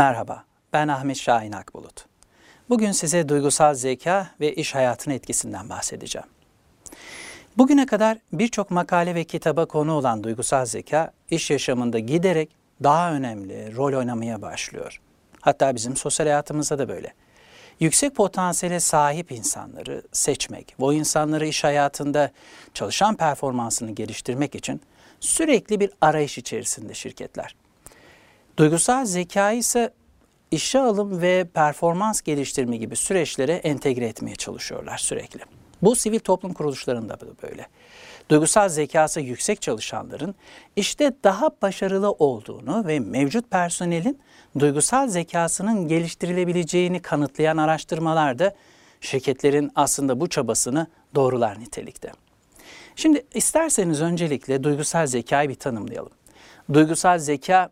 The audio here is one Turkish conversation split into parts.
Merhaba, ben Ahmet Şahin Akbulut. Bugün size duygusal zeka ve iş hayatının etkisinden bahsedeceğim. Bugüne kadar birçok makale ve kitaba konu olan duygusal zeka, iş yaşamında giderek daha önemli rol oynamaya başlıyor. Hatta bizim sosyal hayatımızda da böyle. Yüksek potansiyele sahip insanları seçmek, bu insanları iş hayatında çalışan performansını geliştirmek için sürekli bir arayış içerisinde şirketler. Duygusal zeka ise işe alım ve performans geliştirme gibi süreçlere entegre etmeye çalışıyorlar sürekli. Bu sivil toplum kuruluşlarında da böyle. Duygusal zekası yüksek çalışanların işte daha başarılı olduğunu ve mevcut personelin duygusal zekasının geliştirilebileceğini kanıtlayan araştırmalar da şirketlerin aslında bu çabasını doğrular nitelikte. Şimdi isterseniz öncelikle duygusal zekayı bir tanımlayalım. Duygusal zeka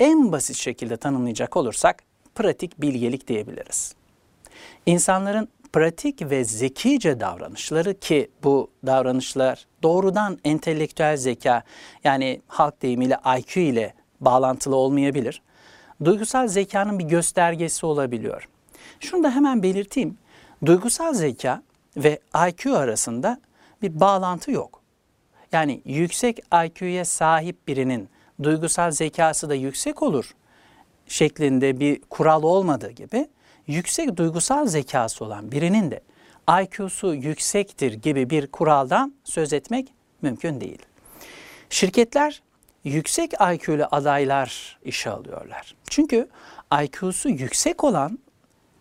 en basit şekilde tanımlayacak olursak pratik bilgelik diyebiliriz. İnsanların pratik ve zekice davranışları ki bu davranışlar doğrudan entelektüel zeka yani halk deyimiyle IQ ile bağlantılı olmayabilir. Duygusal zekanın bir göstergesi olabiliyor. Şunu da hemen belirteyim. Duygusal zeka ve IQ arasında bir bağlantı yok. Yani yüksek IQ'ya sahip birinin duygusal zekası da yüksek olur şeklinde bir kural olmadığı gibi yüksek duygusal zekası olan birinin de IQ'su yüksektir gibi bir kuraldan söz etmek mümkün değil. Şirketler yüksek IQ'lu adaylar işe alıyorlar. Çünkü IQ'su yüksek olan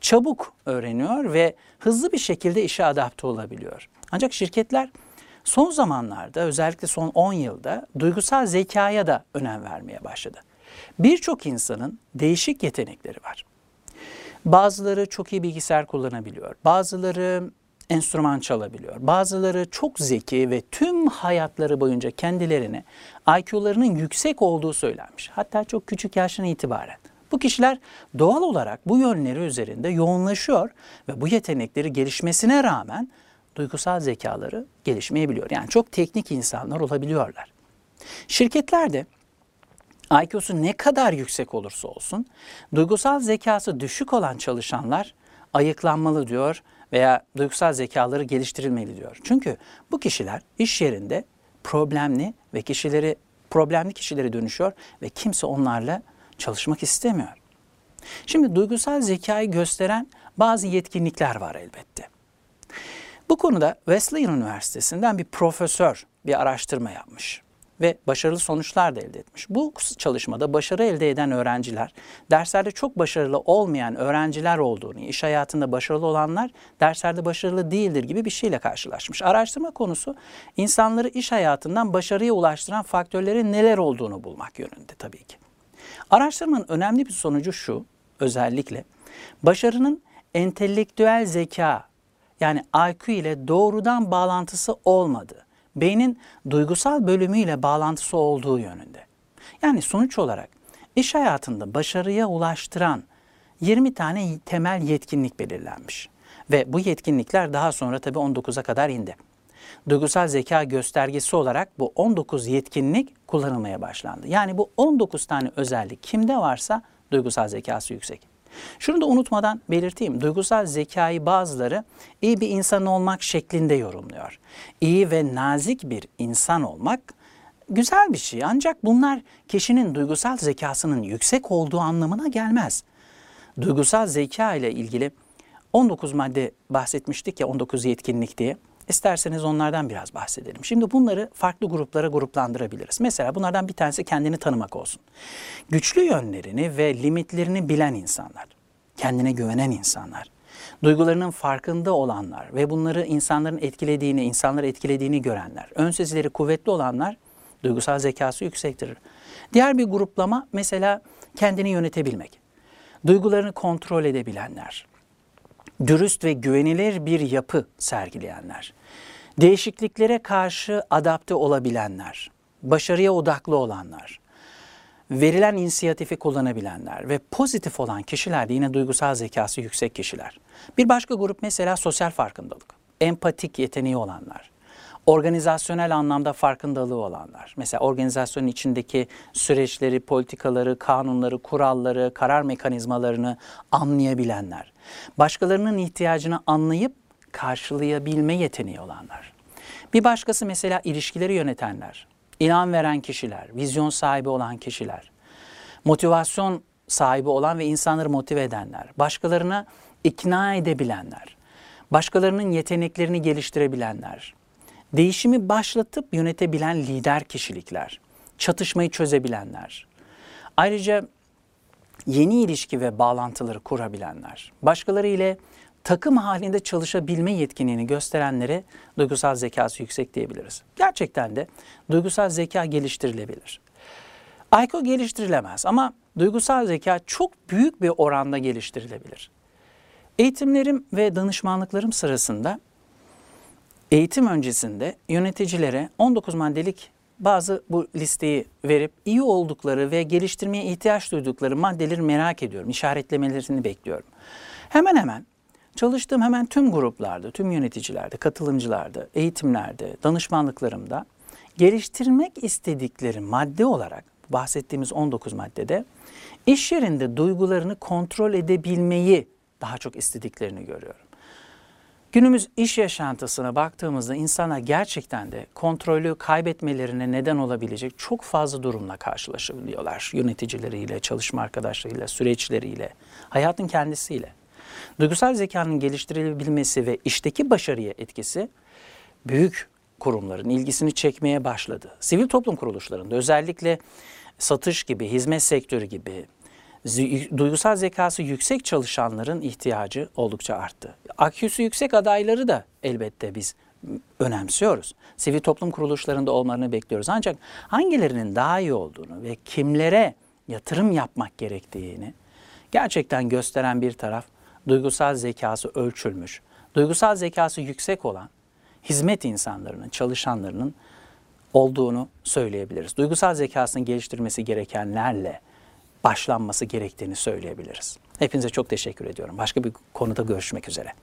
çabuk öğreniyor ve hızlı bir şekilde işe adapte olabiliyor. Ancak şirketler son zamanlarda özellikle son 10 yılda duygusal zekaya da önem vermeye başladı. Birçok insanın değişik yetenekleri var. Bazıları çok iyi bilgisayar kullanabiliyor. Bazıları enstrüman çalabiliyor. Bazıları çok zeki ve tüm hayatları boyunca kendilerine IQ'larının yüksek olduğu söylenmiş. Hatta çok küçük yaştan itibaren. Bu kişiler doğal olarak bu yönleri üzerinde yoğunlaşıyor ve bu yetenekleri gelişmesine rağmen duygusal zekaları gelişmeyebiliyor. Yani çok teknik insanlar olabiliyorlar. Şirketler de IQ'su ne kadar yüksek olursa olsun duygusal zekası düşük olan çalışanlar ayıklanmalı diyor veya duygusal zekaları geliştirilmeli diyor. Çünkü bu kişiler iş yerinde problemli ve kişileri problemli kişilere dönüşüyor ve kimse onlarla çalışmak istemiyor. Şimdi duygusal zekayı gösteren bazı yetkinlikler var elbette. Bu konuda Wesleyan Üniversitesi'nden bir profesör bir araştırma yapmış ve başarılı sonuçlar da elde etmiş. Bu çalışmada başarı elde eden öğrenciler, derslerde çok başarılı olmayan öğrenciler olduğunu, iş hayatında başarılı olanlar derslerde başarılı değildir gibi bir şeyle karşılaşmış. Araştırma konusu insanları iş hayatından başarıya ulaştıran faktörlerin neler olduğunu bulmak yönünde tabii ki. Araştırmanın önemli bir sonucu şu, özellikle başarının entelektüel zeka yani IQ ile doğrudan bağlantısı olmadığı beynin duygusal bölümüyle bağlantısı olduğu yönünde. Yani sonuç olarak iş hayatında başarıya ulaştıran 20 tane temel yetkinlik belirlenmiş. Ve bu yetkinlikler daha sonra tabii 19'a kadar indi. Duygusal zeka göstergesi olarak bu 19 yetkinlik kullanılmaya başlandı. Yani bu 19 tane özellik kimde varsa duygusal zekası yüksek. Şunu da unutmadan belirteyim. Duygusal zekayı bazıları iyi bir insan olmak şeklinde yorumluyor. İyi ve nazik bir insan olmak güzel bir şey ancak bunlar kişinin duygusal zekasının yüksek olduğu anlamına gelmez. Duygusal zeka ile ilgili 19 madde bahsetmiştik ya 19 yetkinlik diye. İsterseniz onlardan biraz bahsedelim. Şimdi bunları farklı gruplara gruplandırabiliriz. Mesela bunlardan bir tanesi kendini tanımak olsun. Güçlü yönlerini ve limitlerini bilen insanlar, kendine güvenen insanlar, duygularının farkında olanlar ve bunları insanların etkilediğini, insanları etkilediğini görenler, ön sezileri kuvvetli olanlar duygusal zekası yüksektir. Diğer bir gruplama mesela kendini yönetebilmek, duygularını kontrol edebilenler, dürüst ve güvenilir bir yapı sergileyenler, değişikliklere karşı adapte olabilenler, başarıya odaklı olanlar, verilen inisiyatifi kullanabilenler ve pozitif olan kişiler de yine duygusal zekası yüksek kişiler. Bir başka grup mesela sosyal farkındalık, empatik yeteneği olanlar, organizasyonel anlamda farkındalığı olanlar. Mesela organizasyonun içindeki süreçleri, politikaları, kanunları, kuralları, karar mekanizmalarını anlayabilenler. Başkalarının ihtiyacını anlayıp karşılayabilme yeteneği olanlar. Bir başkası mesela ilişkileri yönetenler, ilham veren kişiler, vizyon sahibi olan kişiler, motivasyon sahibi olan ve insanları motive edenler, başkalarına ikna edebilenler, başkalarının yeteneklerini geliştirebilenler, değişimi başlatıp yönetebilen lider kişilikler, çatışmayı çözebilenler. Ayrıca yeni ilişki ve bağlantıları kurabilenler, başkaları ile takım halinde çalışabilme yetkinliğini gösterenlere duygusal zekası yüksek diyebiliriz. Gerçekten de duygusal zeka geliştirilebilir. IQ geliştirilemez ama duygusal zeka çok büyük bir oranda geliştirilebilir. Eğitimlerim ve danışmanlıklarım sırasında eğitim öncesinde yöneticilere 19 maddelik bazı bu listeyi verip iyi oldukları ve geliştirmeye ihtiyaç duydukları maddeleri merak ediyorum. İşaretlemelerini bekliyorum. Hemen hemen çalıştığım hemen tüm gruplarda, tüm yöneticilerde, katılımcılarda, eğitimlerde, danışmanlıklarımda geliştirmek istedikleri madde olarak bahsettiğimiz 19 maddede iş yerinde duygularını kontrol edebilmeyi daha çok istediklerini görüyorum. Günümüz iş yaşantısına baktığımızda insanlar gerçekten de kontrolü kaybetmelerine neden olabilecek çok fazla durumla karşılaşabiliyorlar. Yöneticileriyle, çalışma arkadaşlarıyla, süreçleriyle, hayatın kendisiyle. Duygusal zekanın geliştirilebilmesi ve işteki başarıya etkisi büyük kurumların ilgisini çekmeye başladı. Sivil toplum kuruluşlarında özellikle satış gibi, hizmet sektörü gibi duygusal zekası yüksek çalışanların ihtiyacı oldukça arttı. AQ'su yüksek adayları da elbette biz önemsiyoruz. Sivil toplum kuruluşlarında olmalarını bekliyoruz. Ancak hangilerinin daha iyi olduğunu ve kimlere yatırım yapmak gerektiğini gerçekten gösteren bir taraf duygusal zekası ölçülmüş, duygusal zekası yüksek olan hizmet insanlarının, çalışanlarının olduğunu söyleyebiliriz. Duygusal zekasını geliştirmesi gerekenlerle başlanması gerektiğini söyleyebiliriz. Hepinize çok teşekkür ediyorum. Başka bir konuda görüşmek üzere.